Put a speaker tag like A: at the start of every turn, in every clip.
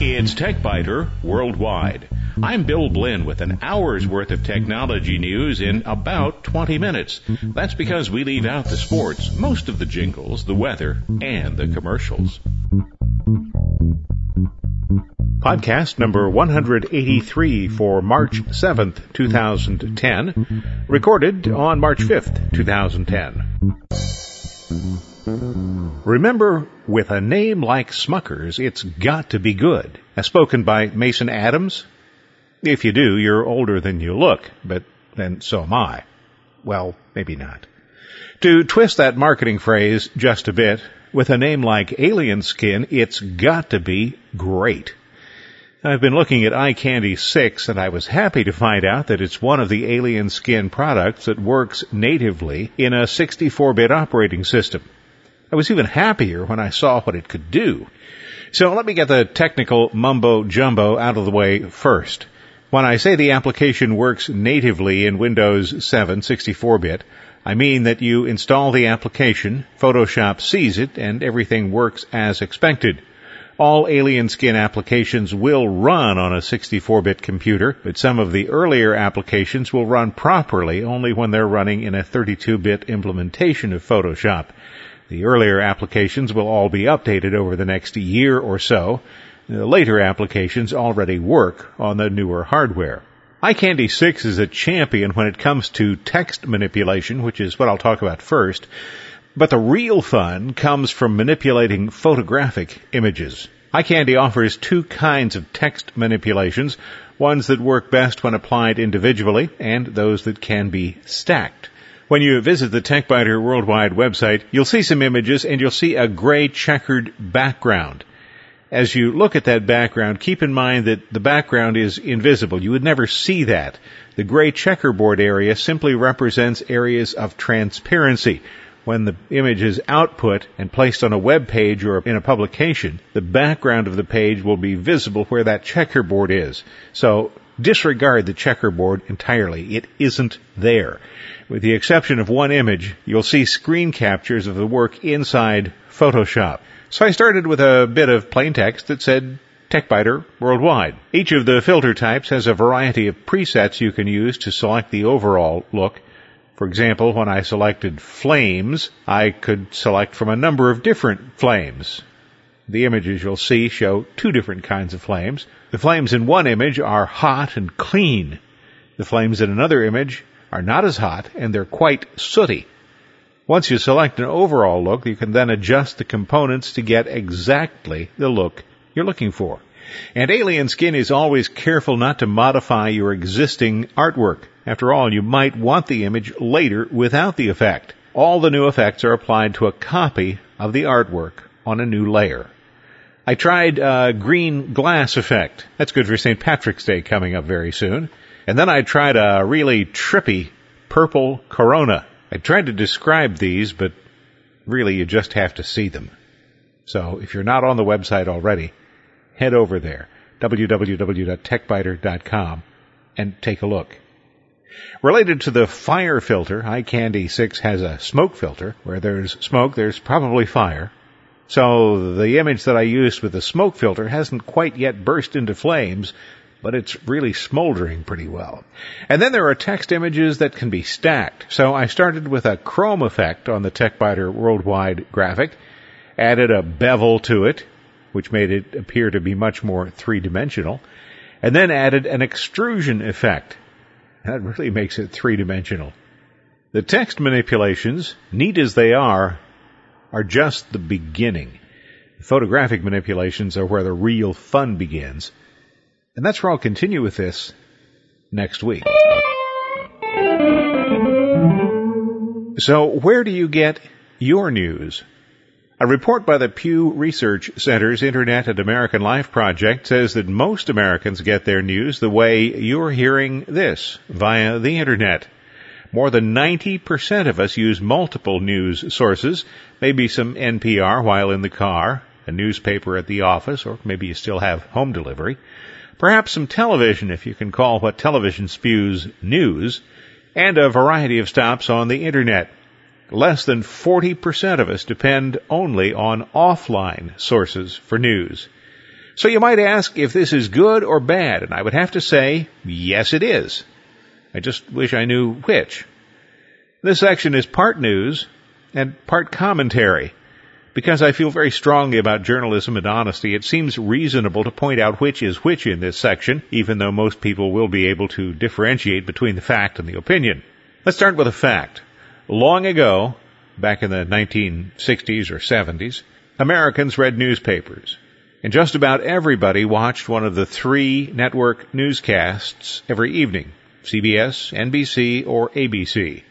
A: It's TechByter Worldwide. I'm Bill Blinn with an hour's worth of technology news in about 20 minutes. That's because we leave out the sports, most of the jingles, the weather, and the commercials. Podcast number 183 for March 7th, 2010, recorded on March 5th, 2010. Remember, with a name like Smuckers, it's got to be good. As spoken by Mason Adams? If you do, you're older than you look, but then so am I. Well, maybe not. To twist that marketing phrase just a bit, with a name like Alien Skin, it's got to be great. I've been looking at Eye Candy 6 and I was happy to find out that it's one of the Alien Skin products that works natively in a 64-bit operating system. I was even happier when I saw what it could do. So let me get the technical mumbo jumbo out of the way first. When I say the application works natively in Windows 7 64-bit, I mean that you install the application, Photoshop sees it, and everything works as expected. All Alien Skin applications will run on a 64-bit computer, but some of the earlier applications will run properly only when they're running in a 32-bit implementation of Photoshop. The earlier applications will all be updated over the next year or so. The later applications already work on the newer hardware. Eye Candy 6 is a champion when it comes to text manipulation, which is what I'll talk about first. But the real fun comes from manipulating photographic images. Eye Candy offers two kinds of text manipulations, ones that work best when applied individually and those that can be stacked. When you visit the TechByter Worldwide website, you'll see some images and you'll see a gray checkered background. As you look at that background, keep in mind that the background is invisible. You would never see that. The gray checkerboard area simply represents areas of transparency. When the image is output and placed on a web page or in a publication, the background of the page will be visible where that checkerboard is. So disregard the checkerboard entirely. It isn't there. With the exception of one image, you'll see screen captures of the work inside Photoshop. So I started with a bit of plain text that said TechByter worldwide. Each of the filter types has a variety of presets you can use to select the overall look. For example, when I selected flames, I could select from a number of different flames. The images you'll see show two different kinds of flames. The flames in one image are hot and clean. The flames in another image are not as hot and they're quite sooty. Once you select an overall look, you can then adjust the components to get exactly the look you're looking for. And Alien Skin is always careful not to modify your existing artwork. After all, you might want the image later without the effect. All the new effects are applied to a copy of the artwork on a new layer. I tried uh, green glass effect. That's good for St. Patrick's Day coming up very soon. And then I tried a really trippy purple corona. I tried to describe these, but really you just have to see them. So if you're not on the website already, head over there, www.techbyter.com, and take a look. Related to the fire filter, Eye Candy 6 has a smoke filter. Where there's smoke, there's probably fire. So the image that I used with the smoke filter hasn't quite yet burst into flames, but it's really smoldering pretty well. And then there are text images that can be stacked. So I started with a chrome effect on the TechByter Worldwide graphic, added a bevel to it, which made it appear to be much more three-dimensional, and then added an extrusion effect. That really makes it three-dimensional. The text manipulations, neat as they are, are just the beginning. Photographic manipulations are where the real fun begins. And that's where I'll continue with this next week. So, where do you get your news? A report by the Pew Research Center's Internet and American Life Project says that most Americans get their news the way you're hearing this, via the Internet. More than 90% of us use multiple news sources, maybe some NPR while in the car, a newspaper at the office, or maybe you still have home delivery. Perhaps some television, if you can call what television spews news, and a variety of stops on the internet. Less than 40% of us depend only on offline sources for news. So you might ask if this is good or bad, and I would have to say, yes it is. I just wish I knew which. This section is part news and part commentary. Because I feel very strongly about journalism and honesty, it seems reasonable to point out which is which in this section, even though most people will be able to differentiate between the fact and the opinion. Let's start with a fact. Long ago, back in the 1960s or 70s, Americans read newspapers. And just about everybody watched one of the three network newscasts every evening. CBS, NBC, or ABC.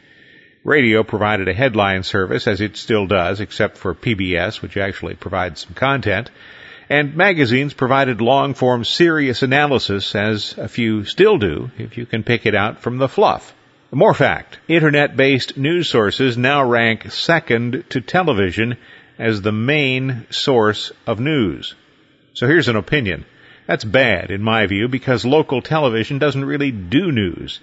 A: Radio provided a headline service, as it still does, except for PBS, which actually provides some content. And magazines provided long form serious analysis, as a few still do, if you can pick it out from the fluff. More fact, internet based news sources now rank second to television as the main source of news. So here's an opinion. That's bad, in my view, because local television doesn't really do news.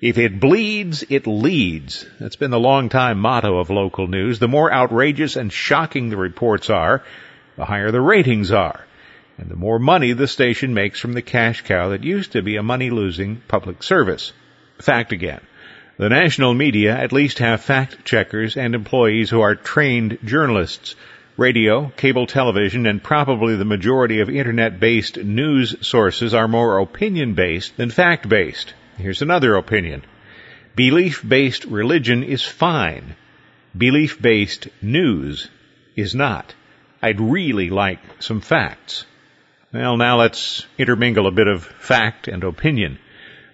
A: If it bleeds, it leads. That's been the long-time motto of local news. The more outrageous and shocking the reports are, the higher the ratings are, and the more money the station makes from the cash cow that used to be a money-losing public service. Fact again. The national media at least have fact checkers and employees who are trained journalists. Radio, cable television, and probably the majority of internet based news sources are more opinion based than fact based. Here's another opinion. Belief based religion is fine. Belief based news is not. I'd really like some facts. Well, now let's intermingle a bit of fact and opinion.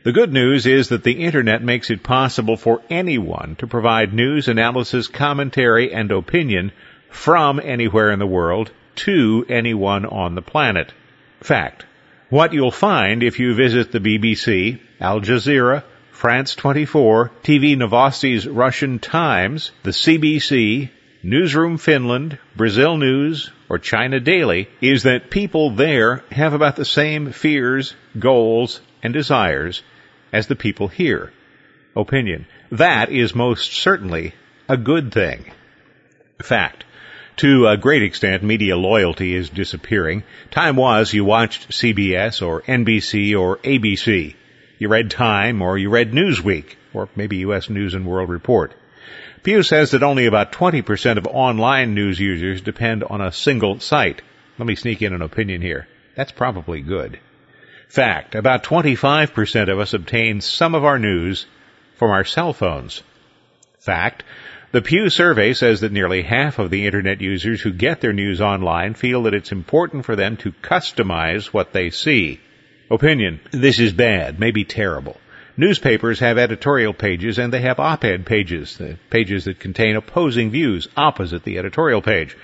A: The good news is that the internet makes it possible for anyone to provide news, analysis, commentary, and opinion from anywhere in the world to anyone on the planet. Fact. What you'll find if you visit the BBC, Al Jazeera, France 24, TV Novosti's Russian Times, the CBC, Newsroom Finland, Brazil News, or China Daily is that people there have about the same fears, goals, and desires as the people here. Opinion. That is most certainly a good thing. Fact. To a great extent, media loyalty is disappearing. Time was you watched CBS or NBC or ABC. You read Time or you read Newsweek or maybe U.S. News and World Report. Pew says that only about 20% of online news users depend on a single site. Let me sneak in an opinion here. That's probably good. Fact, about 25% of us obtain some of our news from our cell phones. Fact, the Pew survey says that nearly half of the internet users who get their news online feel that it's important for them to customize what they see. Opinion. This is bad, maybe terrible. Newspapers have editorial pages and they have op-ed pages, the pages that contain opposing views opposite the editorial page.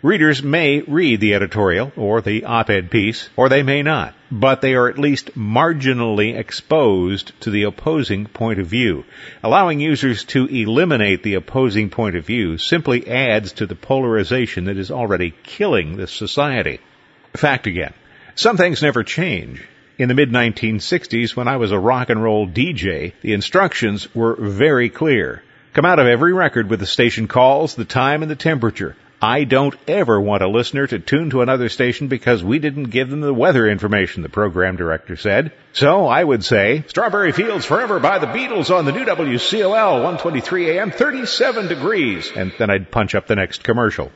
A: Readers may read the editorial or the op-ed piece, or they may not, but they are at least marginally exposed to the opposing point of view. Allowing users to eliminate the opposing point of view simply adds to the polarization that is already killing this society. Fact again. Some things never change. In the mid 1960s, when I was a rock and roll DJ, the instructions were very clear. Come out of every record with the station calls, the time, and the temperature. I don't ever want a listener to tune to another station because we didn't give them the weather information, the program director said. So I would say, Strawberry Fields Forever by the Beatles on the new WCOL, 123 AM, 37 degrees. And then I'd punch up the next commercial.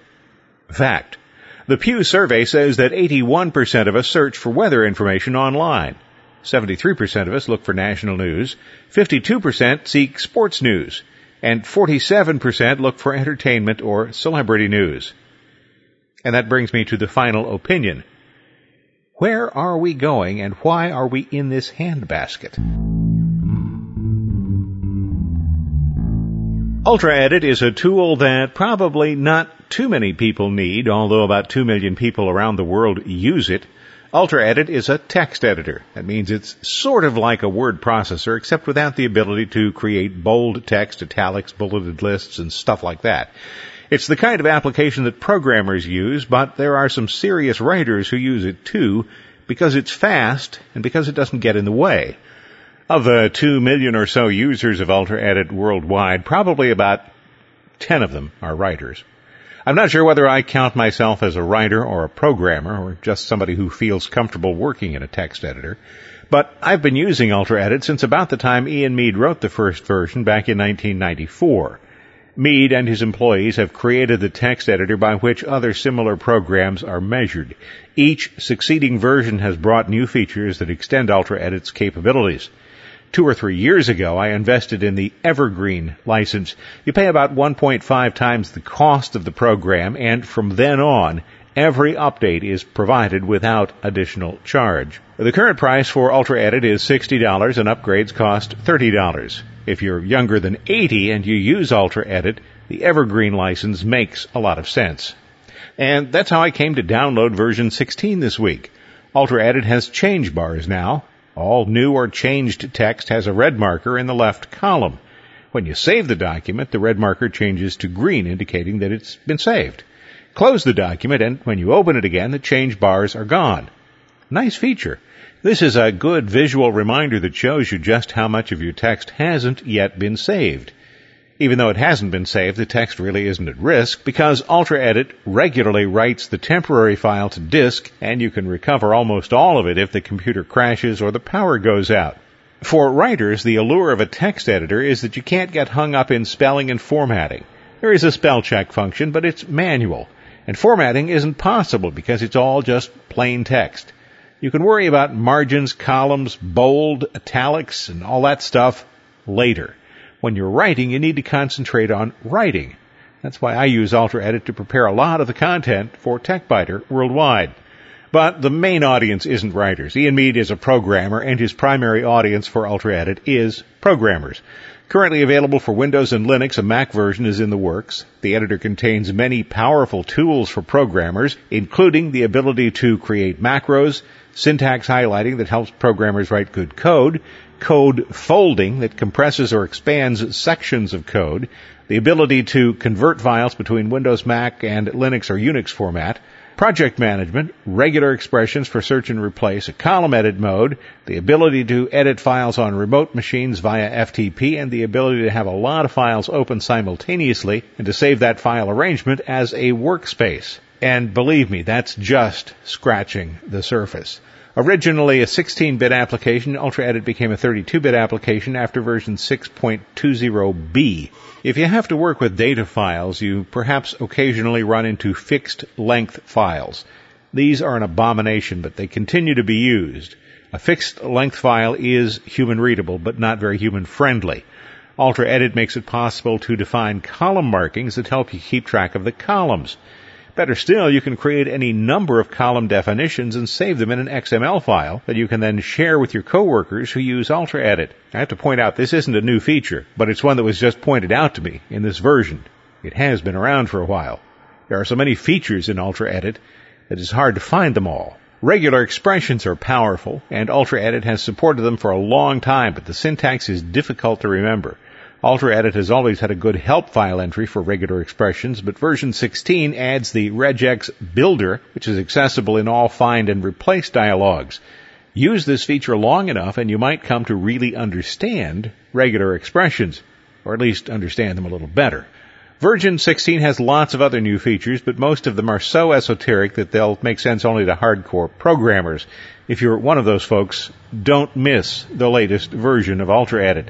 A: Fact. The Pew survey says that 81% of us search for weather information online. 73% of us look for national news. 52% seek sports news and 47% look for entertainment or celebrity news. And that brings me to the final opinion. Where are we going and why are we in this handbasket? UltraEdit is a tool that probably not too many people need, although about 2 million people around the world use it. UltraEdit is a text editor. That means it's sort of like a word processor, except without the ability to create bold text, italics, bulleted lists, and stuff like that. It's the kind of application that programmers use, but there are some serious writers who use it too, because it's fast and because it doesn't get in the way. Of the 2 million or so users of UltraEdit worldwide, probably about 10 of them are writers. I'm not sure whether I count myself as a writer or a programmer or just somebody who feels comfortable working in a text editor, but I've been using UltraEdit since about the time Ian Mead wrote the first version back in 1994. Mead and his employees have created the text editor by which other similar programs are measured. Each succeeding version has brought new features that extend UltraEdit's capabilities. Two or three years ago, I invested in the Evergreen license. You pay about 1.5 times the cost of the program, and from then on, every update is provided without additional charge. The current price for UltraEdit is $60 and upgrades cost $30. If you're younger than 80 and you use UltraEdit, the Evergreen license makes a lot of sense. And that's how I came to download version 16 this week. UltraEdit has change bars now. All new or changed text has a red marker in the left column. When you save the document, the red marker changes to green, indicating that it's been saved. Close the document, and when you open it again, the change bars are gone. Nice feature. This is a good visual reminder that shows you just how much of your text hasn't yet been saved. Even though it hasn't been saved, the text really isn't at risk because UltraEdit regularly writes the temporary file to disk and you can recover almost all of it if the computer crashes or the power goes out. For writers, the allure of a text editor is that you can't get hung up in spelling and formatting. There is a spell check function, but it's manual. And formatting isn't possible because it's all just plain text. You can worry about margins, columns, bold, italics, and all that stuff later. When you're writing, you need to concentrate on writing. That's why I use UltraEdit to prepare a lot of the content for TechByter worldwide. But the main audience isn't writers. Ian Mead is a programmer, and his primary audience for UltraEdit is programmers. Currently available for Windows and Linux, a Mac version is in the works. The editor contains many powerful tools for programmers, including the ability to create macros, syntax highlighting that helps programmers write good code, code folding that compresses or expands sections of code, the ability to convert files between Windows, Mac, and Linux or Unix format, project management, regular expressions for search and replace, a column edit mode, the ability to edit files on remote machines via FTP, and the ability to have a lot of files open simultaneously and to save that file arrangement as a workspace. And believe me, that's just scratching the surface. Originally a 16-bit application, UltraEdit became a 32-bit application after version 6.20b. If you have to work with data files, you perhaps occasionally run into fixed length files. These are an abomination, but they continue to be used. A fixed length file is human readable, but not very human friendly. UltraEdit makes it possible to define column markings that help you keep track of the columns. Better still, you can create any number of column definitions and save them in an XML file that you can then share with your coworkers who use UltraEdit. I have to point out this isn't a new feature, but it's one that was just pointed out to me in this version. It has been around for a while. There are so many features in UltraEdit that it's hard to find them all. Regular expressions are powerful, and UltraEdit has supported them for a long time, but the syntax is difficult to remember. UltraEdit has always had a good help file entry for regular expressions, but version 16 adds the regex builder, which is accessible in all find and replace dialogues. Use this feature long enough and you might come to really understand regular expressions, or at least understand them a little better. Version 16 has lots of other new features, but most of them are so esoteric that they'll make sense only to hardcore programmers. If you're one of those folks, don't miss the latest version of UltraEdit.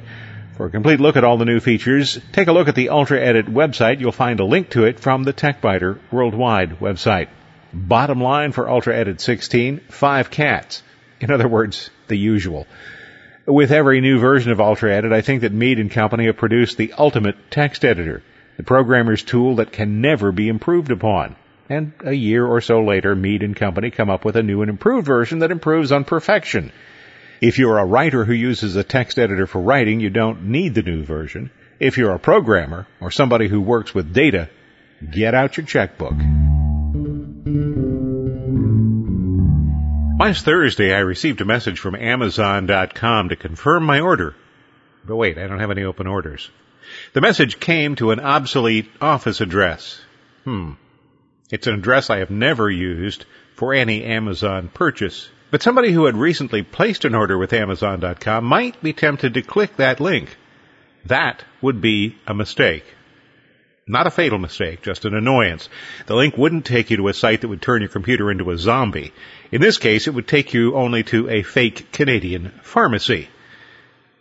A: For a complete look at all the new features, take a look at the UltraEdit website. You'll find a link to it from the TechByter Worldwide website. Bottom line for UltraEdit 16, five cats. In other words, the usual. With every new version of UltraEdit, I think that Mead and Company have produced the ultimate text editor, the programmer's tool that can never be improved upon. And a year or so later, Mead and Company come up with a new and improved version that improves on perfection. If you're a writer who uses a text editor for writing, you don't need the new version. If you're a programmer or somebody who works with data, get out your checkbook. Last Thursday, I received a message from Amazon.com to confirm my order. But wait, I don't have any open orders. The message came to an obsolete office address. Hmm. It's an address I have never used for any Amazon purchase. But somebody who had recently placed an order with Amazon.com might be tempted to click that link. That would be a mistake. Not a fatal mistake, just an annoyance. The link wouldn't take you to a site that would turn your computer into a zombie. In this case, it would take you only to a fake Canadian pharmacy.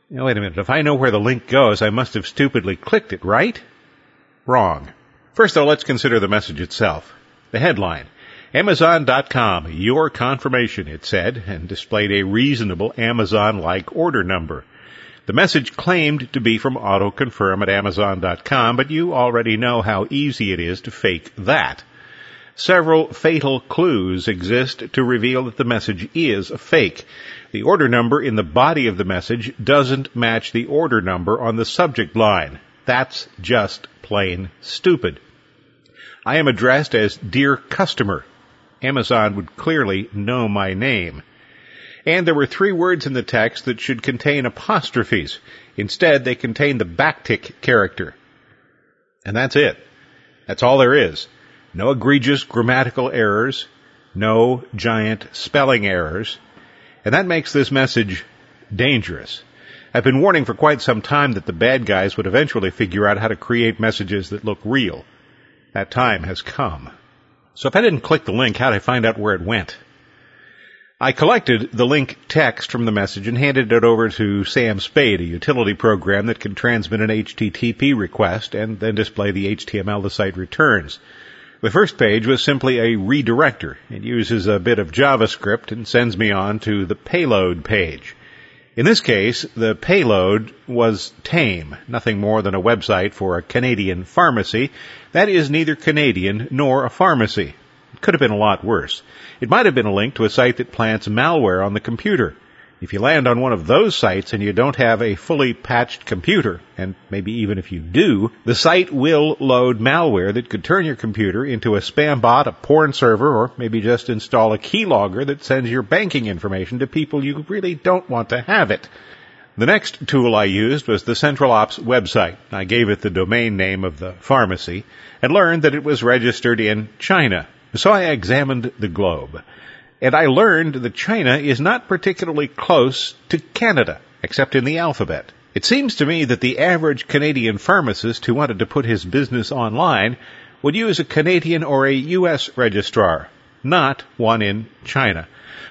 A: Now, wait a minute. If I know where the link goes, I must have stupidly clicked it, right? Wrong. First, though, let's consider the message itself. The headline. Amazon.com, your confirmation, it said, and displayed a reasonable Amazon-like order number. The message claimed to be from AutoConfirm at Amazon.com, but you already know how easy it is to fake that. Several fatal clues exist to reveal that the message is a fake. The order number in the body of the message doesn't match the order number on the subject line. That's just plain stupid. I am addressed as Dear Customer. Amazon would clearly know my name. And there were three words in the text that should contain apostrophes. Instead, they contain the backtick character. And that's it. That's all there is. No egregious grammatical errors. No giant spelling errors. And that makes this message dangerous. I've been warning for quite some time that the bad guys would eventually figure out how to create messages that look real. That time has come. So if I didn't click the link, how'd I find out where it went? I collected the link text from the message and handed it over to Sam Spade, a utility program that can transmit an HTTP request and then display the HTML the site returns. The first page was simply a redirector. It uses a bit of JavaScript and sends me on to the payload page. In this case, the payload was tame, nothing more than a website for a Canadian pharmacy that is neither Canadian nor a pharmacy. It could have been a lot worse. It might have been a link to a site that plants malware on the computer. If you land on one of those sites and you don't have a fully patched computer, and maybe even if you do, the site will load malware that could turn your computer into a spam bot, a porn server, or maybe just install a keylogger that sends your banking information to people you really don't want to have it. The next tool I used was the Central Ops website. I gave it the domain name of the pharmacy and learned that it was registered in China. So I examined the globe and I learned that China is not particularly close to Canada, except in the alphabet. It seems to me that the average Canadian pharmacist who wanted to put his business online would use a Canadian or a U.S. registrar, not one in China.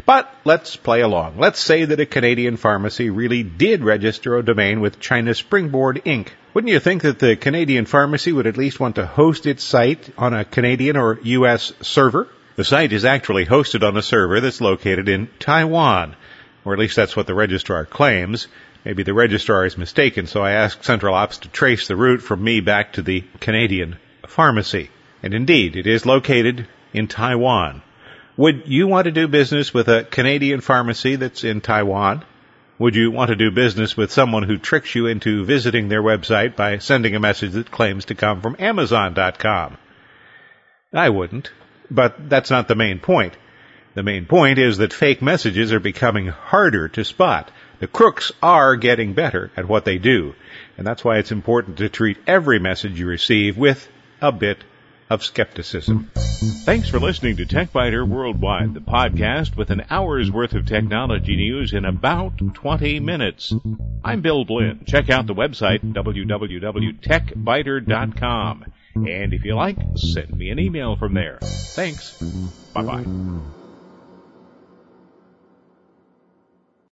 A: But let's play along. Let's say that a Canadian pharmacy really did register a domain with China Springboard Inc. Wouldn't you think that the Canadian pharmacy would at least want to host its site on a Canadian or U.S. server? The site is actually hosted on a server that's located in Taiwan, or at least that's what the registrar claims. Maybe the registrar is mistaken, so I asked Central Ops to trace the route from me back to the Canadian pharmacy. And indeed, it is located in Taiwan. Would you want to do business with a Canadian pharmacy that's in Taiwan? Would you want to do business with someone who tricks you into visiting their website by sending a message that claims to come from Amazon.com? I wouldn't. But that's not the main point. The main point is that fake messages are becoming harder to spot. The crooks are getting better at what they do. And that's why it's important to treat every message you receive with a bit of skepticism. Thanks for listening to TechByter Worldwide, the podcast with an hour's worth of technology news in about 20 minutes. I'm Bill Blinn. Check out the website www.techbyter.com. And if you like, send me an email from there. Thanks. Bye bye.